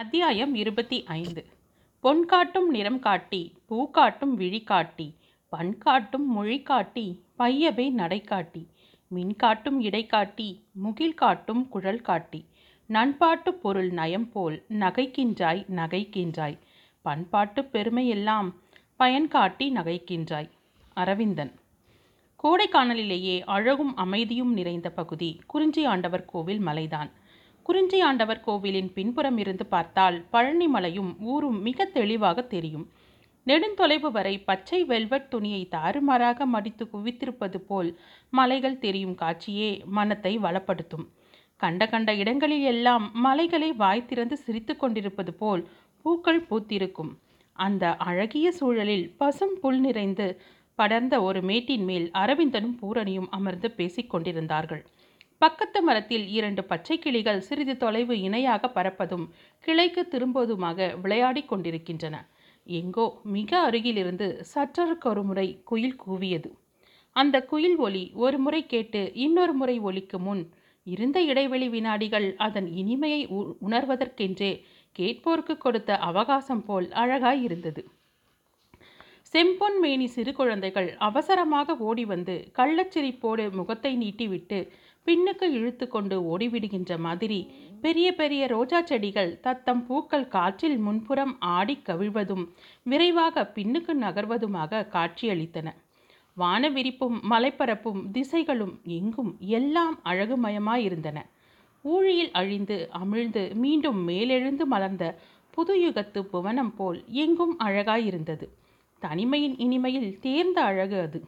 அத்தியாயம் இருபத்தி ஐந்து. பொன் காட்டும் நிறம் காட்டி பூ காட்டும் விழி காட்டி பண் காட்டும் மொழி காட்டி பையபை நடை காட்டி மின் காட்டும் இடை காட்டி முகில் காட்டும் குழல் காட்டி நண்பாட்டு பொருள் நயம் போல் நகைக்கின்றாய் நகைக்கின்றாய் பண்பாட்டு பெருமையெல்லாம் பயன் காட்டி நகைக்கின்றாய். அரவிந்தன். கோடைக்கானலிலேயே அழகும் அமைதியும் நிறைந்த பகுதி குறிஞ்சி ஆண்டவர் கோவில் மலைதான். குறிஞ்சியாண்டவர் கோவிலின் பின்புறம் இருந்து பார்த்தால் பழனிமலையும் ஊரும் மிக தெளிவாக தெரியும். நெடுந்தொலைவு வரை பச்சை வெல்வெட் துணியை தாறுமாறாக மடித்து குவித்திருப்பது போல் மலைகள் தெரியும் காட்சியே மனத்தை வளப்படுத்தும். கண்ட கண்ட இடங்களில் எல்லாம் மலைகளை வாய் திறந்து சிரித்து கொண்டிருப்பது போல் பூக்கள் பூத்திருக்கும். அந்த அழகிய சூழலில் பசும் புல் நிறைந்து படர்ந்த ஒரு மேட்டின் மேல் அரவிந்தனும் பூரணியும் அமர்ந்து பேசிக் கொண்டிருந்தார்கள். பக்கத்து மரத்தில் இரண்டு பச்சை கிளிகள் சிறிது தொலைவு இணையாக பறப்பதும் கிளைக்கு திரும்புவதுமாக விளையாடிக் கொண்டிருக்கின்றன. எங்கோ மிக அருகிலிருந்து சற்றொரு முறை குயில் கூவியது. அந்த குயில் ஒலி ஒரு முறை கேட்டு இன்னொரு முறை ஒலிக்கு முன் இருந்த இடைவெளி வினாடிகள் அதன் இனிமையை உணர்வதற்கென்றே கேட்போருக்கு கொடுத்த அவகாசம் போல் அழகாய் இருந்தது. செம்பொன் மேனி சிறு குழந்தைகள் அவசரமாக ஓடி வந்து கள்ளச்சிரிப்போடு முகத்தை நீட்டிவிட்டு பின்னுக்கு இழுத்து கொண்டு ஓடிவிடுகின்ற மாதிரி பெரிய பெரிய ரோஜா செடிகள் தத்தம் பூக்கள் காற்றில் முன்புறம் ஆடி கவிழ்வதும் விரைவாக பின்னுக்கு நகர்வதுமாக காட்சியளித்தன. வானவிரிப்பும் மலைப்பரப்பும் திசைகளும் எங்கும் எல்லாம் அழகுமயமாயிருந்தன. ஊழியில் அழிந்து அமிழ்ந்து மீண்டும் மேலெழுந்து மலர்ந்த புதுயுகத்து புவனம் போல் எங்கும் அழகாயிருந்தது. தனிமையின் இனிமையில் தேர்ந்த அழகு அது.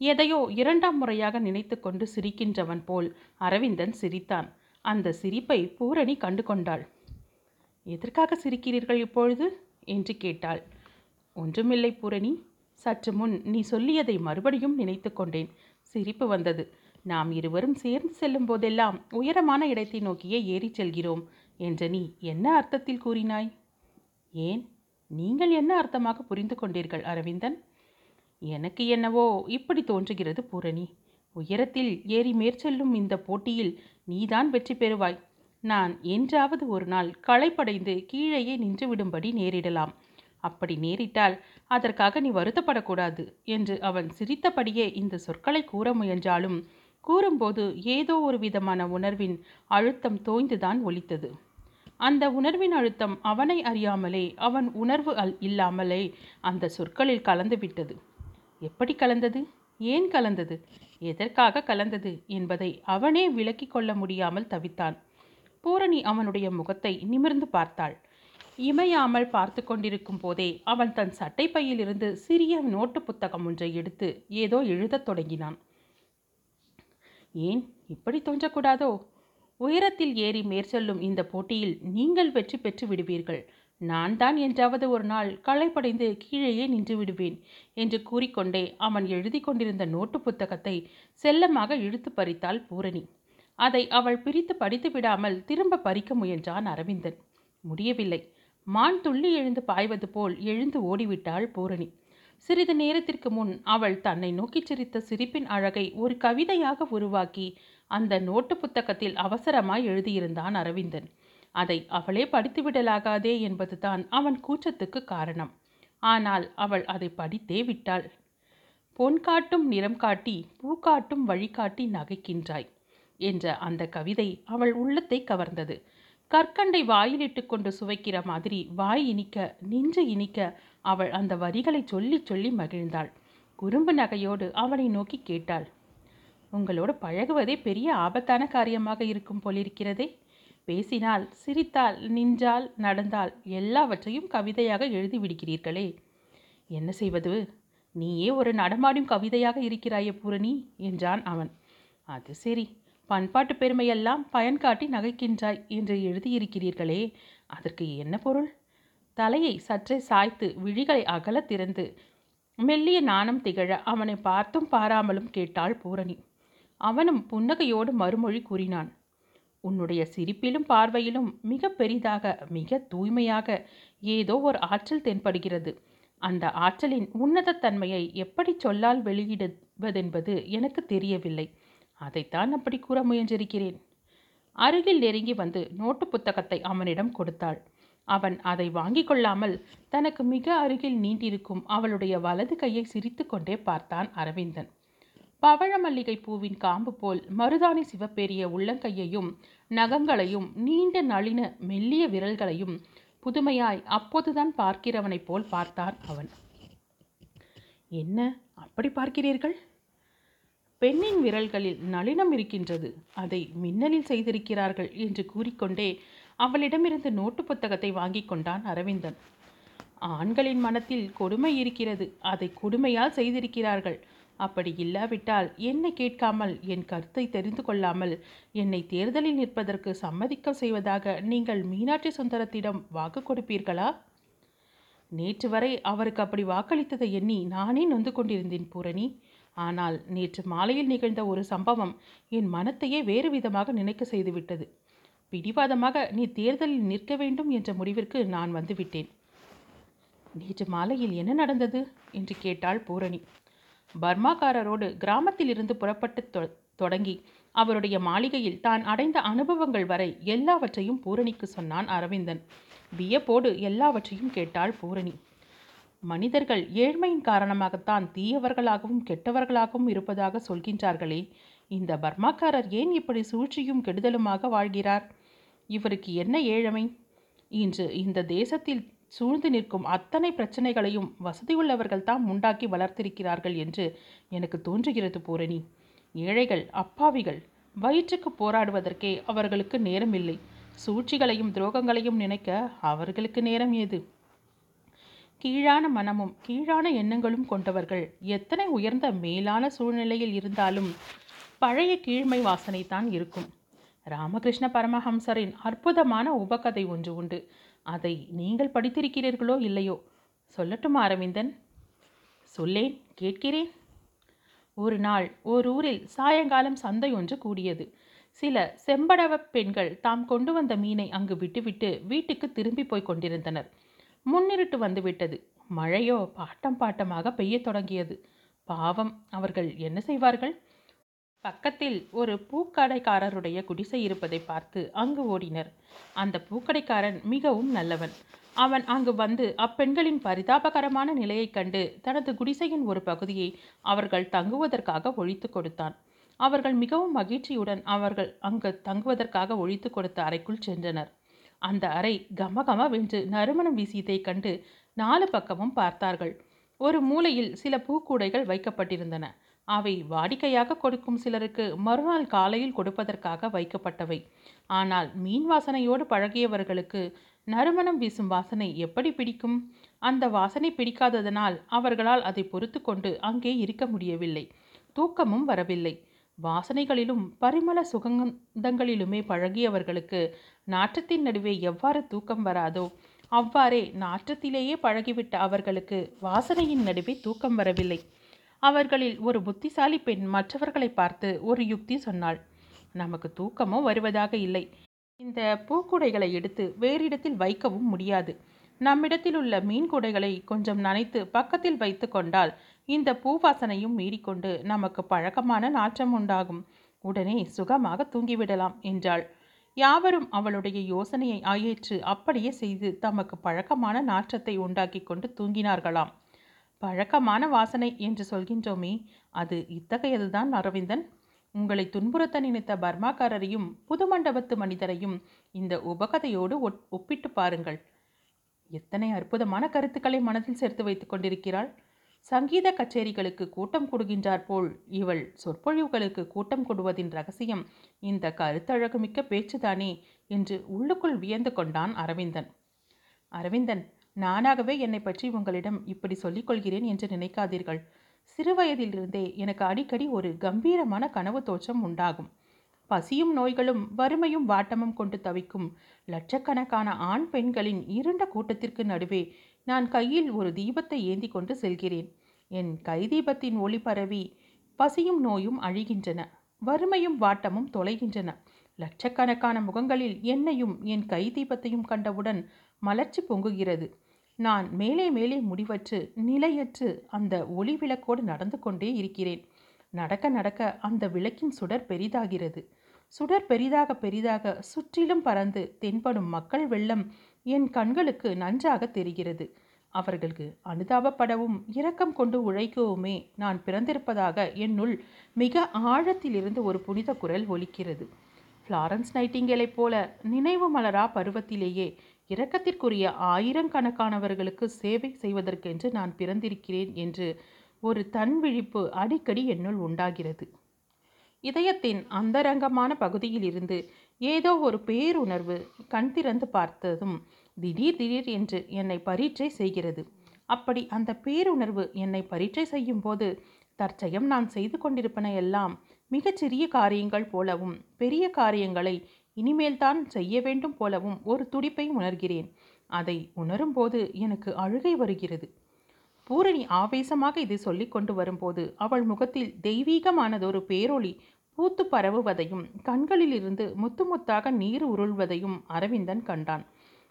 எதையோ இரண்டாம் முறையாக நினைத்து கொண்டு சிரிக்கின்றவன் போல் அரவிந்தன் சிரித்தான். அந்த சிரிப்பை பூரணி கண்டு கொண்டாள் எதற்காக சிரிக்கிறீர்கள் இப்பொழுது? என்று கேட்டாள். ஒன்றுமில்லை பூரணி. சற்று முன் நீ சொல்லியதை மறுபடியும் நினைத்து கொண்டேன். சிரிப்பு வந்தது. நாம் இருவரும் சேர்ந்து செல்லும் போதெல்லாம் உயரமான இடத்தை நோக்கியே ஏறிச் செல்கிறோம் என்று நீ என்ன அர்த்தத்தில் கூறினாய்? ஏன்? நீங்கள் என்ன அர்த்தமாக புரிந்து கொண்டீர்கள் அரவிந்தன்? எனக்கு என்னவோ இப்படி தோன்றுகிறது பூரணி. உயரத்தில் ஏறி மேற்செல்லும் இந்த போட்டியில் நீதான் வெற்றி பெறுவாய். நான் என்றாவது ஒரு நாள் களைப்படைந்து கீழேயே நின்றுவிடும்படி நேரிடலாம். அப்படி நேரிட்டால் அதற்காக நீ வருத்தப்படக்கூடாது என்று அவன் சிரித்தபடியே இந்த சொற்களை கூற முயன்றாலும் கூறும்போது ஏதோ ஒரு விதமான உணர்வின் அழுத்தம் தோய்ந்துதான் ஒலித்தது. அந்த உணர்வின் அழுத்தம் அவனை அறியாமலே அவன் உணர்வு அல் இல்லாமலே அந்த சொற்களில் கலந்துவிட்டது எப்படி கலந்தது? ஏன் கலந்தது? எதற்காக கலந்தது என்பதை அவனே விளக்கி கொள்ள முடியாமல் தவித்தான். பூரணி அவனுடைய முகத்தை நிமிர்ந்து பார்த்தாள். இமையாமல் பார்த்து கொண்டிருக்கும் போதே அவன் தன் சட்டை பையிலிருந்து சிறிய நோட்டு புத்தகம் ஒன்றை எடுத்து ஏதோ எழுதத் தொடங்கினான். ஏன் இப்படி தோன்றக்கூடாதோ? உயரத்தில் ஏறி மேற்சொல்லும் இந்த போட்டியில் நீங்கள் வெற்றி பெற்று விடுவீர்கள். நான் தான் என்றாவது ஒரு நாள் களைப்படைந்து கீழேயே நின்று விடுவேன் என்று கூறிக்கொண்டே அவன் எழுதி கொண்டிருந்த நோட்டு புத்தகத்தை செல்லமாக இழுத்து பறித்தாள் பூரணி. அதை அவள் பிரித்து படித்து விடாமல் திரும்ப பறிக்க முயன்றான் அரவிந்தன். முடியவில்லை. மான் துள்ளி எழுந்து பாய்வது போல் எழுந்து ஓடிவிட்டாள் பூரணி. சிறிது நேரத்திற்கு முன் அவள் தன்னை நோக்கிச் சிரித்த சிரிப்பின் அழகை ஒரு கவிதையாக உருவாக்கி அந்த நோட்டு புத்தகத்தில் அவசரமாய் எழுதியிருந்தான் அரவிந்தன். அதை அவளே படித்துவிடலாகாதே என்பதுதான் அவன் கூச்சத்துக்கு காரணம். ஆனால் அவள் அதை படித்தே விட்டாள். பொன் காட்டும் நிறம் காட்டி பூ காட்டும் வழிகாட்டி நகைக்கின்றாய் என்ற அந்த கவிதை அவள் உள்ளத்தை கவர்ந்தது. கற்கண்டை வாயிலிட்டு கொண்டு சுவைக்கிற மாதிரி வாய் இனிக்க நின்று இனிக்க அவள் அந்த வரிகளை சொல்லி சொல்லி மகிழ்ந்தாள். குறும்பு நகையோடு அவனை நோக்கி கேட்டாள் உங்களோடு பழகுவதே பெரிய ஆபத்தான காரியமாக இருக்கும் போலிருக்கிறதே. பேசினால் சிரித்தால் நின்றால் நடந்தால் எல்லாவற்றையும் கவிதையாக எழுதி விடுகிறீர்களே என்ன செய்வது? நீயே ஒரு நடமாடும் கவிதையாக இருக்கிறாயே பூரணி என்றான் அவன். அது சரி பண்பாட்டு பெருமையெல்லாம் பயன் காட்டி நகைக்கின்றாய் என்று எழுதியிருக்கிறீர்களே. அதற்கு என்ன பொருள்? தலையை சற்றே சாய்த்து விழிகளை அகல திறந்து மெல்லிய நாணம் திகழ அவனை பார்த்தும் பாராமலும் கேட்டாள் பூரணி. அவனும் புன்னகையோடு மறுமொழி கூறினான். உன்னுடைய சிரிப்பிலும் பார்வையிலும் மிக பெரிதாக மிக தூய்மையாக ஏதோ ஒரு ஆற்றல் தென்படுகிறது. அந்த ஆற்றலின் உன்னதத்தன்மையை எப்படி சொல்லால் வெளியிடுவதென்பது எனக்கு தெரியவில்லை. அதைத்தான் அப்படி கூற முயன்றிருக்கிறேன். அருகில் நெருங்கி வந்து நோட்டு புத்தகத்தை அவனிடம் கொடுத்தாள். அவன் அதை வாங்கிக் கொள்ளாமல் தனக்கு மிக அருகில் நீண்டிருக்கும் அவளுடைய வலது கையை சிரித்து கொண்டே பார்த்தான் அரவிந்தன். பவழமல்லிகை பூவின் காம்பு போல் மருதாணி சிவப்பேறிய உள்ளங்கையையும் நகங்களையும் நீண்ட நளின மெல்லிய விரல்களையும் புதுமையாய் அப்போதுதான் பார்க்கிறவனைப் போல் பார்த்தான் அவன். என்ன அப்படி பார்க்கிறீர்கள்? பெண்ணின் விரல்களில் நளினம் இருக்கின்றது. அதை மின்னலில் செய்திருக்கிறார்கள் என்று கூறிக்கொண்டே அவளிடமிருந்து நோட்டு புத்தகத்தை வாங்கி கொண்டான் அரவிந்தன். ஆண்களின் மனத்தில் கொடுமை இருக்கிறது. அதை கொடுமையால் செய்திருக்கிறார்கள். அப்படி இல்லாவிட்டால் என்னை கேட்காமல் என் கருத்தை தெரிந்து கொள்ளாமல் என்னை தேர்தலில் நிற்பதற்கு சம்மதிக்க செய்வதாக நீங்கள் மீனாட்சி சுந்தரத்திடம் வாக்கு கொடுப்பீர்களா? நேற்று வரை அவருக்கு அப்படி வாக்களித்ததை எண்ணி நானே நொந்து கொண்டிருந்தேன் பூரணி. ஆனால் நேற்று மாலையில் நிகழ்ந்த ஒரு சம்பவம் என் மனத்தையே வேறு விதமாக நினைக்க செய்துவிட்டது. பிடிவாதமாக நீ தேர்தலில் நிற்க வேண்டும் என்ற முடிவிற்கு நான் வந்துவிட்டேன். நேற்று மாலையில் என்ன நடந்தது? என்று கேட்டாள் பூரணி. பர்மாக்காரரோடு கிராமத்திலிருந்து புறப்பட்டு தொ தொடங்கி அவருடைய மாளிகையில் தான் அடைந்த அனுபவங்கள் வரை எல்லாவற்றையும் பூரணிக்கு சொன்னான் அரவிந்தன். வியப்போடு எல்லாவற்றையும் கேட்டாள் பூரணி. மனிதர்கள் ஏழ்மையின் காரணமாகத்தான் தீயவர்களாகவும் கெட்டவர்களாகவும் இருப்பதாக சொல்கின்றார்களே இந்த பர்மாக்காரர் ஏன் இப்படி சூழ்ச்சியும் கெடுதலுமாக வாழ்கிறார்? இவருக்கு என்ன ஏழமை? இன்று இந்த தேசத்தில் சூழ்ந்து நிற்கும் அத்தனை பிரச்சனைகளையும் வசதியுள்ளவர்கள் தான் உண்டாக்கி வளர்த்திருக்கிறார்கள் என்று எனக்கு தோன்றுகிறது பூரணி. ஏழைகள் அப்பாவிகள் வயிற்றுக்கு போராடுவதற்கே அவர்களுக்கு நேரமில்லை. சூழ்ச்சிகளையும் துரோகங்களையும் நினைக்க அவர்களுக்கு நேரம் ஏது? கீழான மனமும் கீழான எண்ணங்களும் கொண்டவர்கள் எத்தனை உயர்ந்த மேலான சூழ்நிலையில் இருந்தாலும் பழைய கீழ்மை வாசனை தான் இருக்கும். ராமகிருஷ்ண பரமஹம்சரின் அற்புதமான உபகதை ஒன்று உண்டு. அதை நீங்கள் படித்திருக்கிறீர்களோ இல்லையோ? சொல்லட்டுமா அரவிந்தன்? சொல்லேன் கேட்கிறேன். ஒரு நாள் ஒரு ஊரில் சாயங்காலம் சந்தை ஒன்று கூடியது. சில செம்படவ பெண்கள் தாம் கொண்டு வந்த மீனை அங்கு விட்டுவிட்டு வீட்டுக்கு திரும்பி போய் கொண்டிருந்தனர். முன்னிருட்டு வந்துவிட்டது. மழையோ பாட்டம் பாட்டமாக பெய்யத் தொடங்கியது. பாவம் அவர்கள் என்ன செய்வார்கள்? பக்கத்தில் ஒரு பூக்கடைக்காரருடைய குடிசை இருப்பதை பார்த்து அங்கு ஓடினர். அந்த பூக்கடைக்காரன் மிகவும் நல்லவன். அவன் அங்கு வந்து அப்பெண்களின் பரிதாபகரமான நிலையைக் கண்டு தனது குடிசையின் ஒரு பகுதியை அவர்கள் தங்குவதற்காக ஒழித்து கொடுத்தான். அவர்கள் மிகவும் மகிழ்ச்சியுடன் அவர்கள் அங்கு தங்குவதற்காக ஒழித்து கொடுத்த அறைக்குள் சென்றனர். அந்த அறை கமகமவென்று நறுமணம் வீசியதைக் கண்டு நாலு பக்கமும் பார்த்தார்கள். ஒரு மூலையில் சில பூக்கூடைகள் வைக்கப்பட்டிருந்தன. அவை வாடிக்கையாக கொடுக்கும் சிலருக்கு மறுநாள் காலையில் கொடுப்பதற்காக வைக்கப்பட்டவை. ஆனால் மீன் வாசனையோடு பழகியவர்களுக்கு நறுமணம் வீசும் வாசனை எப்படி பிடிக்கும்? அந்த வாசனை பிடிக்காததனால் அவர்களால் அதை பொறுத்து கொண்டு அங்கே இருக்க முடியவில்லை. தூக்கமும் வரவில்லை. வாசனைகளிலும் பரிமள சுகந்தங்களிலுமே பழகியவர்களுக்கு நாற்றத்தின் நடுவே எவ்வாறு தூக்கம் வராதோ அவ்வாறே நாற்றத்திலேயே பழகிவிட்ட அவர்களுக்கு வாசனையின் நடுவே தூக்கம் வரவில்லை. அவர்களில் ஒரு புத்திசாலி பெண் மற்றவர்களை பார்த்து ஒரு யுக்தி சொன்னாள். நமக்கு தூக்கமோ வருவதாக இல்லை. இந்த பூக்குடைகளை எடுத்து வேறிடத்தில் வைக்கவும் முடியாது. நம்மிடத்தில் உள்ள மீன் குடைகளை கொஞ்சம் நனைத்து பக்கத்தில் வைத்து கொண்டால் இந்த பூவாசனையும் மீறிக்கொண்டு நமக்கு பழக்கமான நாற்றம் உண்டாகும். உடனே சுகமாக தூங்கிவிடலாம் என்றாள். யாவரும் அவளுடைய யோசனையை ஆயேற்று அப்படியே செய்து தமக்கு பழக்கமான நாற்றத்தை உண்டாக்கி கொண்டு தூங்கினார்களாம். பழக்கமான வாசனை என்று சொல்கின்றோமே அது இத்தகையதுதான் அரவிந்தன். உங்களை துன்புறுத்த நினைத்த பர்மாக்காரரையும் புது மண்டபத்து மனிதரையும் இந்த உபகதையோடு ஒப்பிட்டு பாருங்கள். எத்தனை அற்புதமான கருத்துக்களை மனதில் சேர்த்து வைத்துக் கொண்டிருக்கிறாள். சங்கீத கச்சேரிகளுக்கு கூட்டம் கொடுகின்றார் போல் இவள் சொற்பொழிவுகளுக்கு கூட்டம் கொடுவதின் ரகசியம் இந்த கருத்தழகுமிக்க பேச்சுதானே என்று உள்ளுக்குள் வியந்து கொண்டான் அரவிந்தன். அரவிந்தன் நானாகவே என்னை பற்றி உங்களிடம் இப்படி சொல்லிக் கொள்கிறேன் என்று நினைக்காதீர்கள். சிறுவயதிலிருந்தே எனக்கு அடிக்கடி ஒரு கம்பீரமான கனவு தோற்றம் உண்டாகும். பசியும் நோய்களும் வறுமையும் வாட்டமும் கொண்டு தவிக்கும் லட்சக்கணக்கான ஆண் பெண்களின் இருண்ட கூட்டத்திற்கு நடுவே நான் கையில் ஒரு தீபத்தை ஏந்தி கொண்டு செல்கிறேன். என் கைதீபத்தின் ஒளி பரவி பசியும் நோயும் அழிகின்றன வறுமையும் வாட்டமும் தொலைகின்றன. லட்சக்கணக்கான முகங்களில் என்னையும் என் கை தீபத்தையும் கண்டவுடன் மலர்ச்சி பொங்குகிறது. நான் மேலே மேலே முடிவற்று நிலையற்று அந்த ஒளி விளக்கோடு நடந்து கொண்டே இருக்கிறேன். நடக்க நடக்க அந்த விளக்கின் சுடர் பெரிதாகிறது. சுடர் பெரிதாக பெரிதாக சுற்றிலும் பறந்து தென்படும் மக்கள் வெள்ளம் என் கண்களுக்கு நன்றாக தெரிகிறது. அவர்களுக்கு அனுதாபப்படவும் இரக்கம் கொண்டு உழைக்கவுமே நான் பிறந்திருப்பதாக என்னுள் மிக ஆழத்திலிருந்து ஒரு புனித குரல் ஒலிக்கிறது. ஃப்ளாரன்ஸ் நைட்டிங்கேலை போல நினைவு மலரா பருவத்திலேயே இரக்கத்திற்குரிய ஆயிரக்கணக்கானவர்களுக்கு சேவை செய்வதற்கென்று நான் பிறந்திருக்கிறேன் என்று ஒரு தன் விழிப்பு அடிக்கடி என்னுள் உண்டாகிறது. இதயத்தின் அந்தரங்கமான பகுதியிலிருந்து ஏதோ ஒரு பேருணர்வு கண் திறந்து பார்த்ததும் திடீர் திடீர் என்று என்னை பரீட்சை செய்கிறது. அப்படி அந்த பேருணர்வு என்னை பரீட்சை செய்யும் போது தற்செயம் நான் செய்து கொண்டிருப்பன எல்லாம் மிகச்சிறிய காரியங்கள் போலவும் பெரிய காரியங்களை இனிமேல் தான் செய்ய வேண்டும் போலவும் ஒரு துடிப்பை உணர்கிறேன். அதை உணரும்போது எனக்கு அழுகை வருகிறது. பூரணி ஆவேசமாக இதை சொல்லிக் கொண்டு வரும்போது அவள் முகத்தில் தெய்வீகமானதொரு பேரொளி பூத்து பரவுவதையும் கண்களிலிருந்து முத்து முத்தாக நீர் உருள்வதையும் அரவிந்தன் கண்டான்.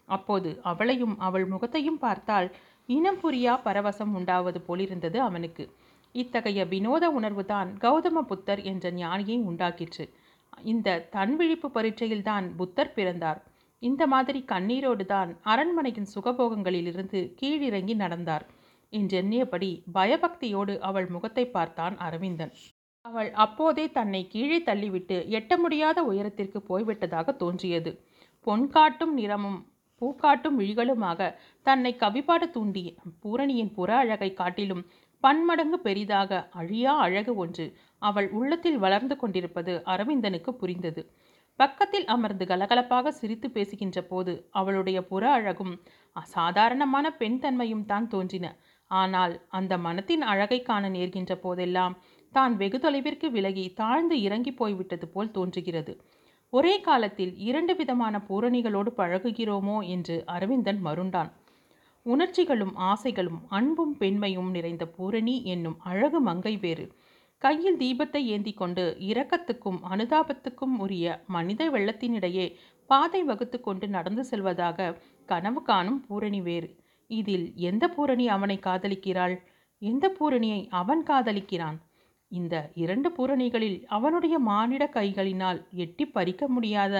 அப்போது அவளையும் அவள் முகத்தையும் பார்த்தால் இனம் புரியா பரவசம் உண்டாவது போலிருந்தது அவனுக்கு. இத்தகைய வினோத உணர்வுதான் கௌதம புத்தர் என்ற ஞானியை உண்டாக்கிற்று. இந்த தன்விழிப்பு பரீட்சையில்தான் புத்தர் பிறந்தார். இந்த மாதிரி கண்ணீரோடு தான் அரண்மனையின் சுகபோகங்களிலிருந்து கீழிறங்கி நடந்தார் என்றெண்ணியபடி பயபக்தியோடு அவள் முகத்தை பார்த்தான் அரவிந்தன். அவள் அப்போதே தன்னை கீழே தள்ளிவிட்டு எட்ட முடியாத உயரத்திற்கு போய்விட்டதாக தோன்றியது. பொன் காட்டும் நிறமும் பூக்காட்டும் விழிகளுமாக தன்னை கவிப்பாடு தூண்டிய பூரணியின் புற அழகை காட்டிலும் பன்மடங்கு பெரிதாக அழியா அழகு ஒன்று அவள் உள்ளத்தில் வளர்ந்து கொண்டிருப்பது அரவிந்தனுக்கு புரிந்தது. பக்கத்தில் அமர்ந்து கலகலப்பாக சிரித்து பேசுகின்ற போது அவளுடைய புற அழகும் அசாதாரணமான பெண் தன்மையும் தான் தோன்றின. ஆனால் அந்த மனத்தின் அழகை காண நேர்கின்ற போதெல்லாம் தான் வெகு தொலைவிற்கு விலகி தாழ்ந்து இறங்கி போய்விட்டது போல் தோன்றுகிறது. ஒரே காலத்தில் இரண்டு விதமான பூரணிகளோடு பழகுகிறோமோ என்று அரவிந்தன் மருண்டான். உணர்ச்சிகளும் ஆசைகளும் அன்பும் பெண்மையும் நிறைந்த பூரணி என்னும் அழகு மங்கை வேறு. கையில் தீபத்தை ஏந்தி கொண்டு இரக்கத்துக்கும் அனுதாபத்துக்கும் உரிய மனித வெள்ளத்தினிடையே பாதை வகுத்து கொண்டு நடந்து செல்வதாக கனவு காணும் பூரணி வேறு இதில் எந்த பூரணி அவனை காதலிக்கிறாள்? எந்த பூரணியை அவன் காதலிக்கிறான்? இந்த இரண்டு பூரணிகளில் அவனுடைய மானிட கைகளினால் எட்டி பறிக்க முடியாத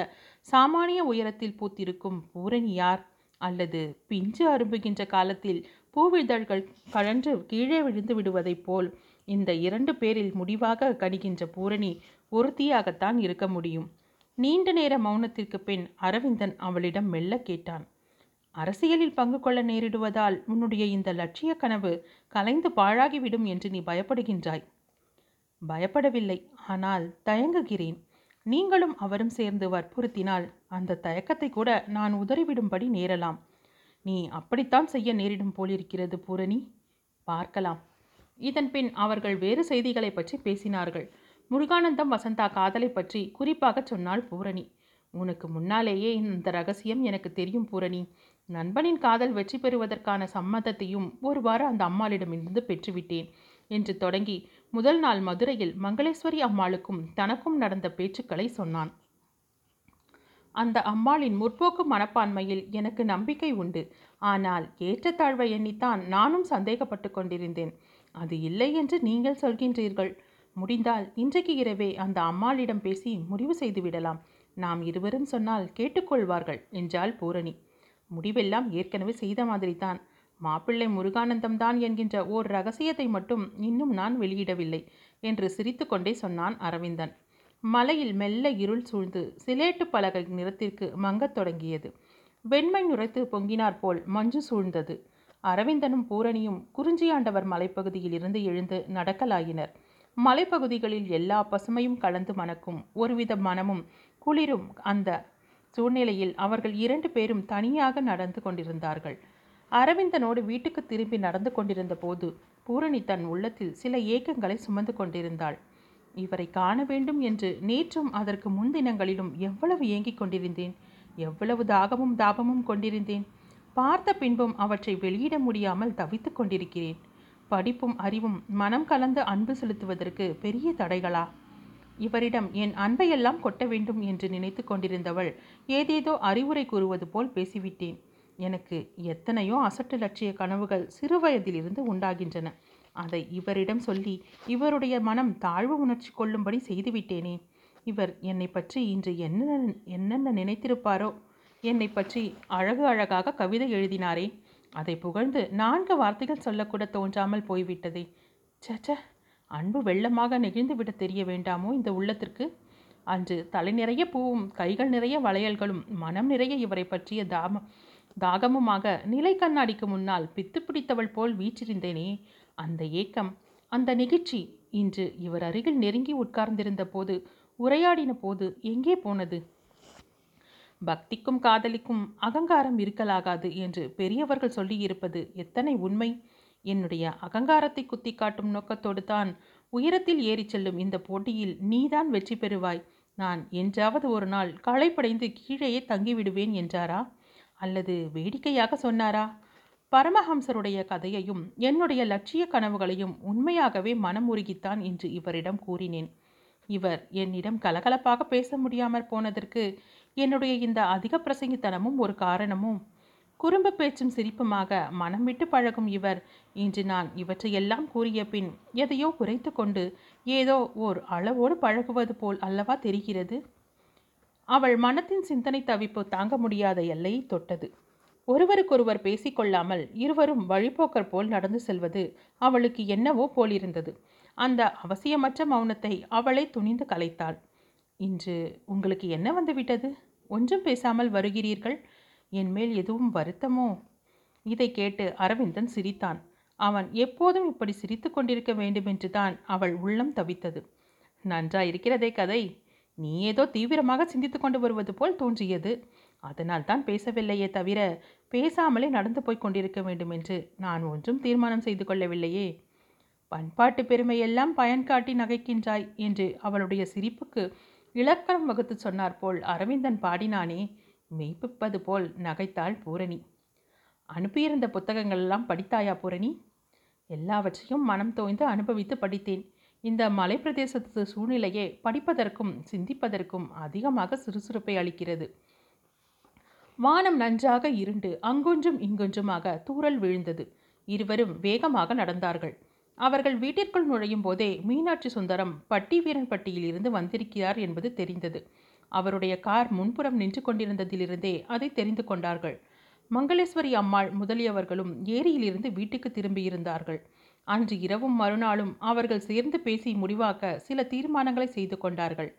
சாமானிய உயரத்தில் பூத்திருக்கும் பூரணி யார்? அல்லது பிஞ்சு அரும்புகின்ற காலத்தில் பூவிதழ்கள் கழன்று கீழே விழுந்து விடுவதைப் போல் இந்த இரண்டு பேரில் முடிவாக கணிகின்ற பூரணி ஒருத்தியாகத்தான் இருக்க முடியும். நீண்ட நேர மௌனத்திற்கு பின் அரவிந்தன் அவளிடம் மெல்ல கேட்டான். அரசியலில் பங்கு கொள்ள நேரிடுவதால் உன்னுடைய இந்த லட்சிய கனவு கலைந்து பாழாகிவிடும் என்று நீ பயப்படுகின்றாய். பயப்படவில்லை. ஆனால் தயங்குகிறேன். நீங்களும் அவரும் சேர்ந்து வற்புறுத்தினால் அந்த தயக்கத்தை கூட நான் உதறிவிடும்படி நேரலாம். நீ அப்படித்தான் செய்ய நேரிடும் போலிருக்கிறது பூரணி. பார்க்கலாம். இதன்பின் அவர்கள் வேறு செய்திகளை பற்றி பேசினார்கள். முருகானந்தம் வசந்தா காதலை பற்றி குறிப்பாக சொன்னாள் பூரணி. உனக்கு முன்னாலேயே இந்த ரகசியம் எனக்கு தெரியும் பூரணி. நண்பனின் காதல் வெற்றி பெறுவதற்கான சம்மதத்தையும் ஒருவாறு அந்த அம்மாளிடமிருந்து பெற்றுவிட்டேன் என்று தொடங்கி முதல் நாள் மதுரையில் மங்களேஸ்வரி அம்மாளுக்கும் தனக்கும் நடந்த பேச்சுக்களை சொன்னான். அந்த அம்மாளின் முற்போக்கு மனப்பான்மையில் எனக்கு நம்பிக்கை உண்டு. ஆனால் ஏற்றத்தாழ்வை எண்ணித்தான் நானும் சந்தேகப்பட்டு கொண்டிருந்தேன். அது இல்லை என்று நீங்கள் சொல்கின்றீர்கள். முடிந்தால் இன்றைக்கு இரவே அந்த அம்மாளிடம் பேசி முடிவு செய்து விடலாம். நாம் இருவரும் சொன்னால் கேட்டுக்கொள்வார்கள் என்றாள் பூரணி. முடிவெல்லாம் ஏற்கனவே செய்த மாதிரி தான் மாப்பிள்ளை முருகானந்தம் தான் என்கின்ற ஓர் ரகசியத்தை மட்டும் இன்னும் நான் வெளியிடவில்லை என்று சிரித்துக்கொண்டே சொன்னான் அரவிந்தன். மலையில் மெல்ல இருள் சூழ்ந்து சிலேட்டு பலகை நிறத்திற்கு மங்கத் தொடங்கியது. வெண்மை நுரைத்து பொங்கினார் போல் மஞ்சு சூழ்ந்தது. அரவிந்தனும் பூரணியும் குறிஞ்சியாண்டவர் மலைப்பகுதியில் இருந்து எழுந்து நடக்கலாயினர். மலைப்பகுதிகளில் எல்லா பசுமையும் கலந்து மணக்கும் ஒருவித மனமும் குளிரும் அந்த சூழ்நிலையில் அவர்கள் இரண்டு பேரும் தனியாக நடந்து கொண்டிருந்தார்கள். அரவிந்தனோடு வீட்டுக்கு திரும்பி நடந்து கொண்டிருந்த போது பூரணி தன் உள்ளத்தில் சில ஏக்கங்களை சுமந்து கொண்டிருந்தாள். இவரை காண வேண்டும் என்று நேற்றும் அதற்கு முன்தினங்களிலும் எவ்வளவு ஏங்கிக் கொண்டிருந்தேன் எவ்வளவு தாகமும் தாபமும் கொண்டிருந்தேன் பார்த்த பின்பும் அவற்றை வெளியிட முடியாமல் தவித்து கொண்டிருக்கிறேன். படிப்பும் அறிவும் மனம் கலந்து அன்பு செலுத்துவதற்கு பெரிய தடைகளா? இவரிடம் என் அன்பையெல்லாம் கொட்ட வேண்டும் என்று நினைத்து கொண்டிருந்தவள் ஏதேதோ அறிவுரை கூறுவது போல் பேசிவிட்டேன். எனக்கு எத்தனையோ அசட்டு லட்சிய கனவுகள் சிறுவயதிலிருந்து உண்டாகின்றன. அதை இவரிடம் சொல்லி இவருடைய மனம் தாழ்வு உணர்ச்சி கொள்ளும்படி செய்துவிட்டேனே. இவர் என்னை பற்றி இன்று என்ன என்னென்ன நினைத்திருப்பாரோ? என்னை பற்றி அழகு அழகாக கவிதை எழுதினாரே. அதை புகழ்ந்து நான்கு வார்த்தைகள் சொல்லக்கூட தோன்றாமல் போய்விட்டதே. சச்ச அன்பு வெள்ளமாக நெகிழ்ந்து தெரிய வேண்டாமோ இந்த உள்ளத்திற்கு? அன்று தலை நிறைய பூவும் கைகள் நிறைய வளையல்களும் மனம் நிறைய இவரை பற்றிய தாம தாகமுமாக நிலை கண்ணாடிக்கு முன்னால் பித்து பிடித்தவள் போல் வீற்றிருந்தேனே. அந்த ஏக்கம் அந்த நெகிழ்ச்சி இன்று இவர் அருகில் நெருங்கி உட்கார்ந்திருந்த போது உரையாடின போது எங்கே போனது? பக்திக்கும் காதலிக்கும் அகங்காரம் இருக்கலாகாது என்று பெரியவர்கள் சொல்லியிருப்பது எத்தனை உண்மை? என்னுடைய அகங்காரத்தை குத்தி காட்டும் நோக்கத்தோடு தான் உயரத்தில் ஏறிச் செல்லும் இந்த போட்டியில் நீதான் வெற்றி பெறுவாய். நான் என்றாவது ஒரு நாள் களைப்படைந்து கீழேயே தங்கிவிடுவேன் என்றாரா? அல்லது வேடிக்கையாக சொன்னாரா? பரமஹம்சருடைய கதையையும் என்னுடைய லட்சிய கனவுகளையும் உண்மையாகவே மனமுருகித்தான் என்று இவரிடம் கூறினேன். இவர் என்னிடம் கலகலப்பாக பேச முடியாமற் போனதற்கு என்னுடைய இந்த அதிக பிரசங்கித்தனமும் ஒரு காரணமும். குறும்பு பேச்சும் சிரிப்புமாக மனம் விட்டு பழகும் இவர். இன்று நான் இவற்றையெல்லாம் கூறிய பின் எதையோ குறைத்து கொண்டு ஏதோ ஓர் அளவோடு பழகுவது போல் அல்லவா தெரிகிறது? அவள் மனத்தின் சிந்தனை தவிப்பு தாங்க முடியாத எல்லையை தொட்டது. ஒருவருக்கொருவர் பேசிக்கொள்ளாமல் இருவரும் வழிபோக்கர் போல் நடந்து செல்வது அவளுக்கு என்னவோ போலிருந்தது. அந்த அவசியமற்ற மௌனத்தை அவளை துணிந்து கலைத்தாள். இன்று உங்களுக்கு என்ன வந்துவிட்டது? ஒன்றும் பேசாமல் வருகிறீர்கள்? என் மேல் எதுவும் வருத்தமோ? இதை கேட்டு அரவிந்தன் சிரித்தான். அவன் எப்போதும் இப்படி சிரித்து கொண்டிருக்க வேண்டுமென்று தான் அவள் உள்ளம் தவித்தது. நன்றா இருக்கிறதே கதை. நீ ஏதோ தீவிரமாக சிந்தித்து கொண்டு வருவது போல் தோன்றியது. அதனால் தான் பேசவில்லையே தவிர பேசாமலே நடந்து போய் கொண்டிருக்க வேண்டும் என்று நான் ஒன்றும் தீர்மானம் செய்து கொள்ளவில்லையே. பண்பாட்டு பெருமையெல்லாம் பயன் காட்டி நகைக்கின்றாய் என்று அவளுடைய சிரிப்புக்கு இலக்கணம் வகுத்து சொன்னார் போல் அரவிந்தன் பாடினானே மெய்ப்பிப்பது போல் நகைத்தாள் பூரணி. அனுப்பியிருந்த புத்தகங்களெல்லாம் படித்தாயா பூரணி? எல்லாவற்றையும் மனம் தோய்ந்து அனுபவித்து படித்தேன். இந்த மலைப்பிரதேசத்து சூழ்நிலையே படிப்பதற்கும் சிந்திப்பதற்கும் அதிகமாக சுறுசுறுப்பை அளிக்கிறது. வானம் நன்றாக இருண்டு அங்கொன்றும் இங்கொன்றுமாக தூரல் விழுந்தது. இருவரும் வேகமாக நடந்தார்கள். அவர்கள் வீட்டிற்குள் நுழையும் போதே மீனாட்சி சுந்தரம் பட்டி வீரன்பட்டியில் இருந்து வந்திருக்கிறார் என்பது தெரிந்தது. அவருடைய கார் முன்புறம் நின்று கொண்டிருந்ததிலிருந்தே அதை தெரிந்து கொண்டார்கள். மங்களேஸ்வரி அம்மாள் முதலியவர்களும் ஏரியிலிருந்து வீட்டுக்கு திரும்பியிருந்தார்கள். அன்று இரவும் மறுநாளும் அவர்கள் சேர்ந்து பேசி முடிவாக்க சில தீர்மானங்களை செய்து கொண்டார்கள்.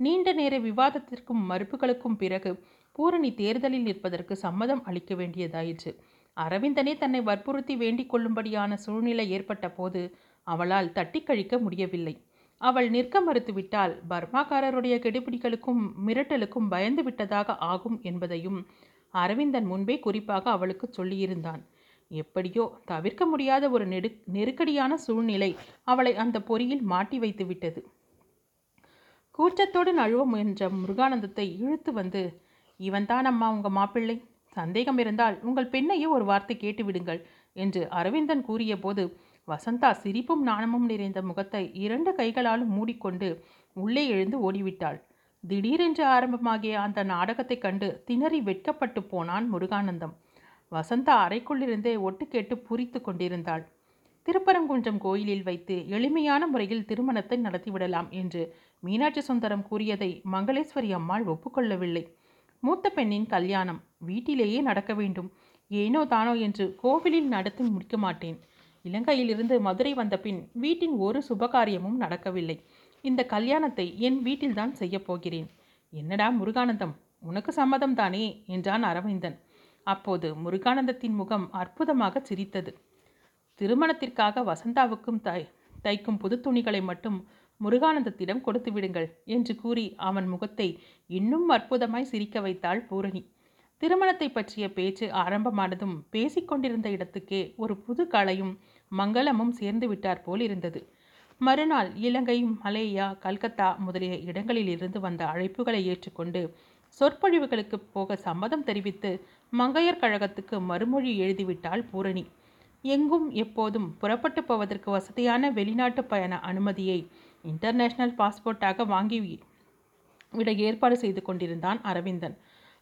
நீண்ட நேர விவாதத்திற்கும் மறுப்புகளுக்கும் பிறகு பூரணி தேர்தலில் நிற்பதற்கு சம்மதம் அளிக்க வேண்டியதாயிற்று. அரவிந்தனே தன்னை வற்புறுத்தி வேண்டிக் கொள்ளும்படியான சூழ்நிலை ஏற்பட்ட போது அவளால் தட்டி கழிக்க முடியவில்லை. அவள் நிற்க மறுத்துவிட்டால் பர்மாக்காரருடைய கெடுபிடிகளுக்கும் மிரட்டலுக்கும் பயந்து விட்டதாக ஆகும் என்பதையும் அரவிந்தன் முன்பே குறிப்பாக அவளுக்கு சொல்லியிருந்தான். எப்படியோ தவிர்க்க முடியாத ஒரு நெடு நெருக்கடியான சூழ்நிலை அவளை அந்த பொறியில் மாட்டி வைத்து விட்டது கூச்சத்தோடு நழுவ முயன்ற முருகானந்தத்தை இழுத்து வந்து இவன்தான் அம்மா உங்கள் மாப்பிள்ளை? சந்தேகம் இருந்தால் உங்கள் பெண்ணையே ஒரு வார்த்தை கேட்டுவிடுங்கள் என்று அரவிந்தன் கூறிய போது வசந்தா சிரிப்பும் நாணமும் நிறைந்த முகத்தை இரண்டு கைகளாலும் மூடிக்கொண்டு உள்ளே எழுந்து ஓடிவிட்டாள். திடீரென்று ஆரம்பமாகிய அந்த நாடகத்தைக் கண்டு திணறி வெட்கப்பட்டு போனான் முருகானந்தம். வசந்தா அறைக்குள்ளிருந்தே ஒட்டு கேட்டு பூரித்து கொண்டிருந்தாள். திருப்பரங்குன்றம் கோயிலில் வைத்து எளிமையான முறையில் திருமணத்தை நடத்திவிடலாம் என்று மீனாட்சி சுந்தரம் கூறியதை மங்களேஸ்வரி அம்மாள் ஒப்புக்கொள்ளவில்லை. மூத்த பெண்ணின் கல்யாணம் வீட்டிலேயே நடக்க வேண்டும். ஏனோ தானோ என்று கோவிலில் நடத்தி முடிக்க மாட்டேன். இலங்கையிலிருந்து மதுரை வந்த பின் வீட்டின் ஒரு சுபகாரியமும் நடக்கவில்லை. இந்த கல்யாணத்தை என் வீட்டில்தான் செய்யப் போகிறேன். என்னடா முருகானந்தம்? உனக்கு சம்மதம் தானே என்றான் அரவிந்தன். அப்போது முருகானந்தத்தின் முகம் அற்புதமாக சிரித்தது. திருமணத்திற்காக வசந்தாவுக்கும் தை தைக்கும் புது துணிகளை மட்டும் முருகானந்தத்திடம் கொடுத்து விடுங்கள் என்று கூறி அவன் முகத்தை இன்னும் அற்புதமாய் சிரிக்க வைத்தாள் பூரணி. திருமணத்தை பற்றிய பேச்சு ஆரம்பமானதும் பேசிக்கொண்டிருந்த இடத்துக்கே ஒரு புது கலையும் மங்களமும் சேர்ந்து விட்டார் போல் இருந்தது. மறுநாள் இலங்கை மலேயா கல்கத்தா முதலிய இடங்களில் இருந்து வந்த அழைப்புகளை ஏற்றுக்கொண்டு சொற்பொழிவுகளுக்கு போக சம்மதம் தெரிவித்து மங்கையர் கழகத்துக்கு மறுமொழி எழுதிவிட்டாள் பூரணி. எங்கும் எப்போதும் புறப்பட்டு போவதற்கு வசதியான வெளிநாட்டு பயண அனுமதியை இன்டர்நேஷனல் பாஸ்போர்ட்டாக வாங்கி விட ஏற்பாடு செய்து கொண்டிருந்தான் அரவிந்தன்.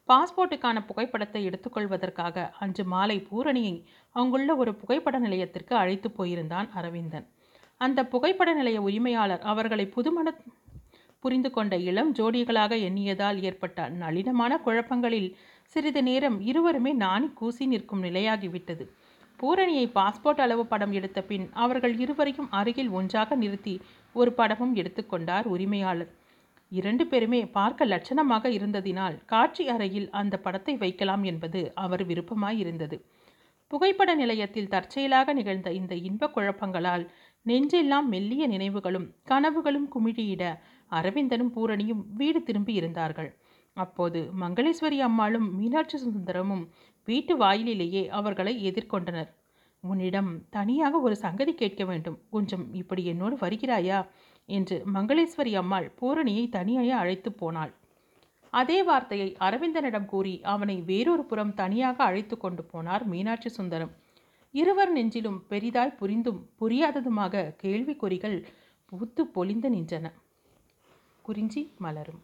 பாஸ்போர்ட்டுக்கான புகைப்படத்தை எடுத்துக்கொள்வதற்காக அன்று மாலை பூரணியை அங்குள்ள ஒரு புகைப்பட நிலையத்திற்கு அழைத்து போயிருந்தான் அரவிந்தன். அந்த புகைப்பட நிலைய உரிமையாளர் அவர்களை புதுமண புரிந்து கொண்ட இளம் ஜோடிகளாக எண்ணியதால் ஏற்பட்ட நளினமான குழப்பங்களில் சிறிது நேரம் இருவருமே நாணி கூசி நிற்கும் நிலையாகிவிட்டது. பூரணியை பாஸ்போர்ட் அளவு படம் எடுத்த பின் அவர்கள் இருவரையும் அருகில் ஒன்றாக நிறுத்தி ஒரு படமும் எடுத்துக்கொண்டார் உரிமையாளர். இரண்டு பேருமே பார்க்க லட்சணமாக இருந்ததினால் காட்சி அறையில் அந்த படத்தை வைக்கலாம் என்பது அவர் விருப்பமாயிருந்தது. புகைப்பட நிலையத்தில் தற்செயலாக நிகழ்ந்த இந்த இன்ப குழப்பங்களால் நெஞ்செல்லாம் மெல்லிய நினைவுகளும் கனவுகளும் குமிழியிட அரவிந்தனும் பூரணியும் வீடு திரும்பி இருந்தார்கள். அப்போது மங்களேஸ்வரி அம்மாளும் மீனாட்சி சுந்தரமும் வீட்டு வாயிலிலேயே அவர்களை எதிர்கொண்டனர். உன்னிடம் தனியாக ஒரு சங்கதி கேட்க வேண்டும். கொஞ்சம் இப்படி என்னோடு வருகிறாயா? என்று மங்களேஸ்வரி அம்மாள் பூரணியை தனியாக அழைத்து போனாள். அதே வார்த்தையை அரவிந்தனிடம் கூறி அவனை வேறொரு புறம் தனியாக அழைத்து கொண்டு போனார் மீனாட்சி சுந்தரம். இருவர் நெஞ்சிலும் பெரிதாய் புரிந்தும் புரியாததுமாக கேள்விக்குறிகள் பூத்து பொலிந்து நின்றன. குறிஞ்சி மலரும்.